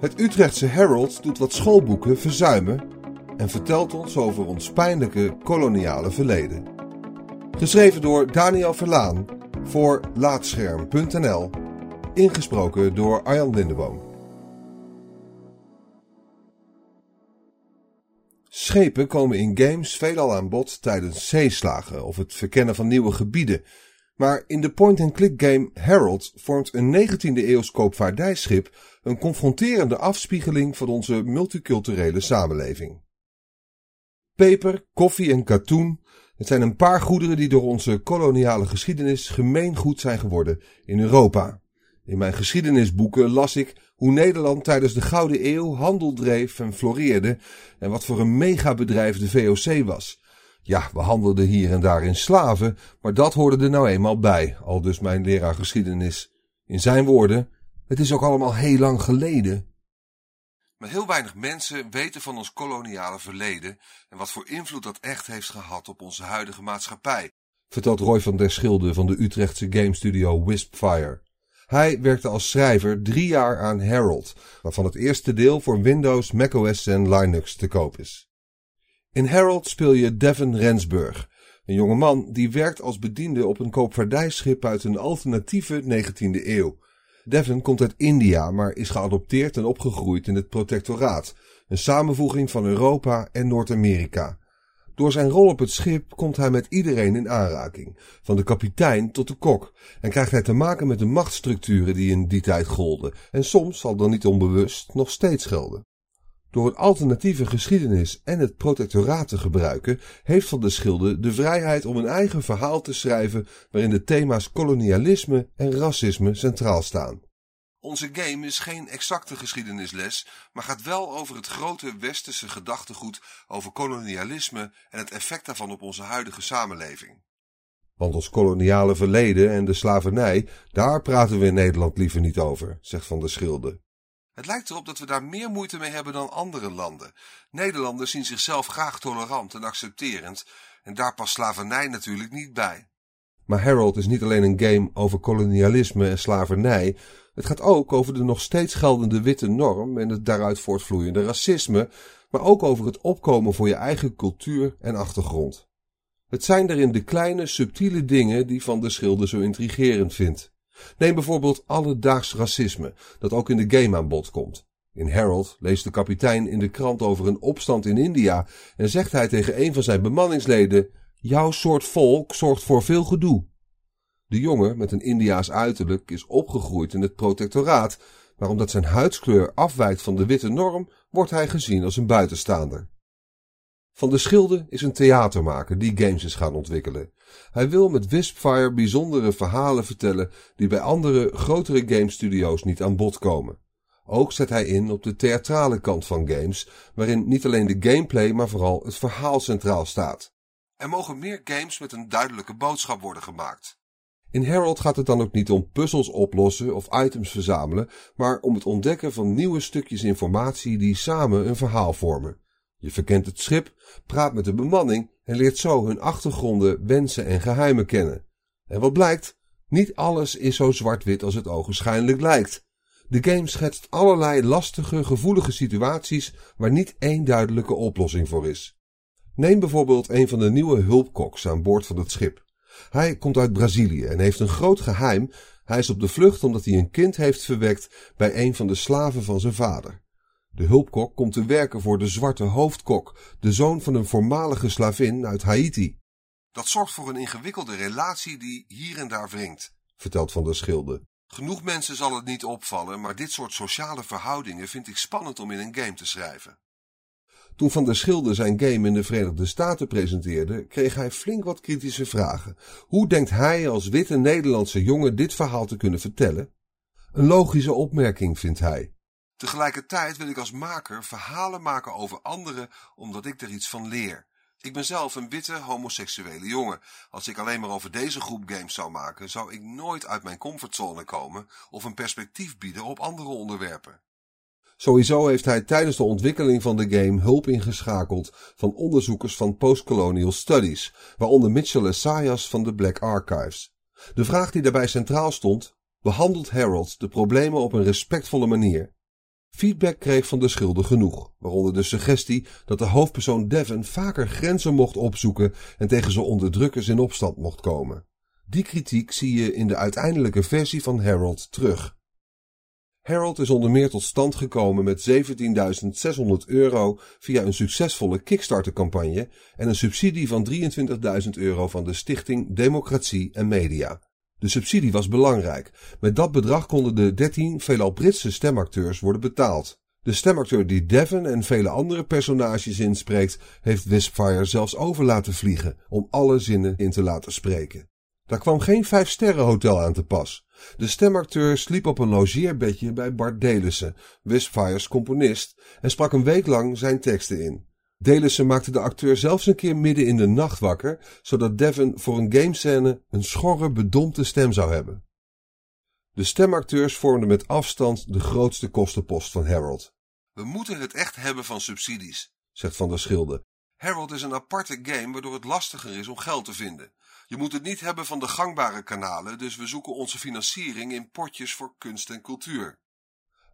Het Utrechtse Herald doet wat schoolboeken verzuimen en vertelt ons over ons pijnlijke koloniale verleden. Geschreven door Daniel Verlaan voor Laatscherm.nl, ingesproken door Arjan Lindeboom. Schepen komen in games veelal aan bod tijdens zeeslagen of het verkennen van nieuwe gebieden. Maar in de point-and-click game Herald vormt een 19e eeuws koopvaardijschip een confronterende afspiegeling van onze multiculturele samenleving. Peper, koffie en katoen, het zijn een paar goederen die door onze koloniale geschiedenis gemeengoed zijn geworden in Europa. In mijn geschiedenisboeken las ik hoe Nederland tijdens de Gouden Eeuw handel dreef en floreerde en wat voor een megabedrijf de VOC was. Ja, we handelden hier en daar in slaven, maar dat hoorde er nou eenmaal bij, al dus mijn leraar geschiedenis. In zijn woorden, het is ook allemaal heel lang geleden. Maar heel weinig mensen weten van ons koloniale verleden en wat voor invloed dat echt heeft gehad op onze huidige maatschappij, vertelt Roy van der Schilde van de Utrechtse game studio Wispfire. Hij werkte als schrijver drie jaar aan Herald, waarvan het eerste deel voor Windows, macOS en Linux te koop is. In Herald speel je Devin Rensburg, een jonge man die werkt als bediende op een koopvaardijschip uit een alternatieve 19e eeuw. Devin komt uit India, maar is geadopteerd en opgegroeid in het protectoraat, een samenvoeging van Europa en Noord-Amerika. Door zijn rol op het schip komt hij met iedereen in aanraking, van de kapitein tot de kok, en krijgt hij te maken met de machtsstructuren die in die tijd golden en soms, al dan niet onbewust, nog steeds gelden. Door een alternatieve geschiedenis en het protectoraat te gebruiken, heeft Van der Schilde de vrijheid om een eigen verhaal te schrijven waarin de thema's kolonialisme en racisme centraal staan. Onze game is geen exacte geschiedenisles, maar gaat wel over het grote westerse gedachtegoed over kolonialisme en het effect daarvan op onze huidige samenleving. Want ons koloniale verleden en de slavernij, daar praten we in Nederland liever niet over, zegt Van der Schilde. Het lijkt erop dat we daar meer moeite mee hebben dan andere landen. Nederlanders zien zichzelf graag tolerant en accepterend, en daar past slavernij natuurlijk niet bij. Maar Harold is niet alleen een game over kolonialisme en slavernij, het gaat ook over de nog steeds geldende witte norm en het daaruit voortvloeiende racisme, maar ook over het opkomen voor je eigen cultuur en achtergrond. Het zijn daarin de kleine, subtiele dingen die Van de Schilder zo intrigerend vindt. Neem bijvoorbeeld alledaags racisme, dat ook in de game aan bod komt. In Herald leest de kapitein in de krant over een opstand in India en zegt hij tegen een van zijn bemanningsleden: Jouw soort volk zorgt voor veel gedoe. De jongen met een Indiaas uiterlijk is opgegroeid in het protectoraat, maar omdat zijn huidskleur afwijkt van de witte norm, wordt hij gezien als een buitenstaander. Van de Schilde is een theatermaker die games is gaan ontwikkelen. Hij wil met Wispfire bijzondere verhalen vertellen die bij andere, grotere gamestudio's niet aan bod komen. Ook zet hij in op de theatrale kant van games, waarin niet alleen de gameplay, maar vooral het verhaal centraal staat. Er mogen meer games met een duidelijke boodschap worden gemaakt. In Herald gaat het dan ook niet om puzzels oplossen of items verzamelen, maar om het ontdekken van nieuwe stukjes informatie die samen een verhaal vormen. Je verkent het schip, praat met de bemanning en leert zo hun achtergronden, wensen en geheimen kennen. En wat blijkt? Niet alles is zo zwart-wit als het ogenschijnlijk lijkt. De game schetst allerlei lastige, gevoelige situaties waar niet één duidelijke oplossing voor is. Neem bijvoorbeeld een van de nieuwe hulpkoks aan boord van het schip. Hij komt uit Brazilië en heeft een groot geheim. Hij is op de vlucht omdat hij een kind heeft verwekt bij een van de slaven van zijn vader. De hulpkok komt te werken voor de zwarte hoofdkok, de zoon van een voormalige slavin uit Haiti. Dat zorgt voor een ingewikkelde relatie die hier en daar wringt, vertelt Van der Schilde. Genoeg mensen zal het niet opvallen, maar dit soort sociale verhoudingen vind ik spannend om in een game te schrijven. Toen Van der Schilde zijn game in de Verenigde Staten presenteerde, kreeg hij flink wat kritische vragen. Hoe denkt hij als witte Nederlandse jongen dit verhaal te kunnen vertellen? Een logische opmerking, vindt hij. Tegelijkertijd wil ik als maker verhalen maken over anderen omdat ik er iets van leer. Ik ben zelf een witte homoseksuele jongen. Als ik alleen maar over deze groep games zou maken, zou ik nooit uit mijn comfortzone komen of een perspectief bieden op andere onderwerpen. Sowieso heeft hij tijdens de ontwikkeling van de game hulp ingeschakeld van onderzoekers van Postcolonial Studies, waaronder Mitchell Essayas van de Black Archives. De vraag die daarbij centraal stond, behandelt Harold de problemen op een respectvolle manier? Feedback kreeg van de schilder genoeg, waaronder de suggestie dat de hoofdpersoon Devon vaker grenzen mocht opzoeken en tegen zijn onderdrukkers in opstand mocht komen. Die kritiek zie je in de uiteindelijke versie van Harold terug. Harold is onder meer tot stand gekomen met 17.600 euro via een succesvolle Kickstarter-campagne en een subsidie van 23.000 euro van de Stichting Democratie en Media. De subsidie was belangrijk. Met dat bedrag konden de 13 veelal Britse stemacteurs worden betaald. De stemacteur die Devon en vele andere personages inspreekt, heeft Wispfire zelfs over laten vliegen om alle zinnen in te laten spreken. Daar kwam geen vijfsterrenhotel aan te pas. De stemacteur sliep op een logeerbedje bij Bart Delissen, Wispfire's componist, en sprak een week lang zijn teksten in. Delissen maakte de acteur zelfs een keer midden in de nacht wakker, zodat Devon voor een gamescène een schorre, bedompte stem zou hebben. De stemacteurs vormden met afstand de grootste kostenpost van Harold. We moeten het echt hebben van subsidies, zegt Van der Schilde. Harold is een aparte game waardoor het lastiger is om geld te vinden. Je moet het niet hebben van de gangbare kanalen, dus we zoeken onze financiering in potjes voor kunst en cultuur.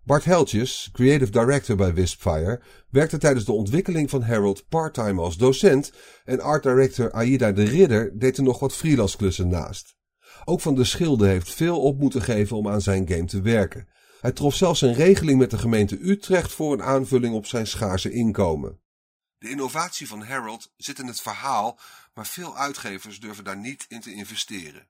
Bart Heltjes, creative director bij Wispfire, werkte tijdens de ontwikkeling van Harold parttime als docent en art director Aida de Ridder deed er nog wat freelance klussen naast. Ook Van de Schilde heeft veel op moeten geven om aan zijn game te werken. Hij trof zelfs een regeling met de gemeente Utrecht voor een aanvulling op zijn schaarse inkomen. De innovatie van Harold zit in het verhaal, maar veel uitgevers durven daar niet in te investeren.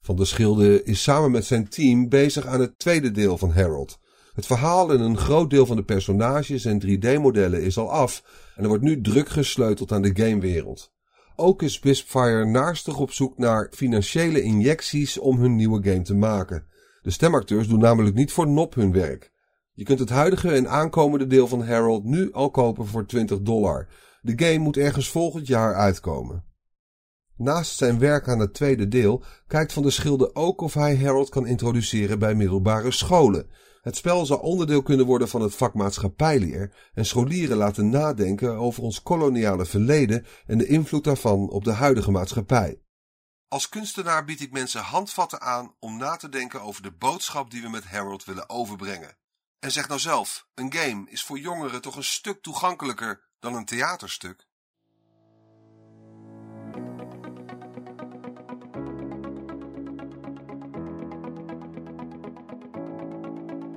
Van der Schilde is samen met zijn team bezig aan het tweede deel van Harold. Het verhaal en een groot deel van de personages en 3D-modellen is al af en er wordt nu druk gesleuteld aan de gamewereld. Ook is Wispfire naastig op zoek naar financiële injecties om hun nieuwe game te maken. De stemacteurs doen namelijk niet voor nop hun werk. Je kunt het huidige en aankomende deel van Harold nu al kopen voor 20 dollar. De game moet ergens volgend jaar uitkomen. Naast zijn werk aan het tweede deel kijkt Van der Schilde ook of hij Harold kan introduceren bij middelbare scholen. Het spel zou onderdeel kunnen worden van het vak maatschappijleer en scholieren laten nadenken over ons koloniale verleden en de invloed daarvan op de huidige maatschappij. Als kunstenaar bied ik mensen handvatten aan om na te denken over de boodschap die we met Harold willen overbrengen. En zeg nou zelf, een game is voor jongeren toch een stuk toegankelijker dan een theaterstuk?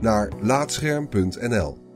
naar laatscherm.nl.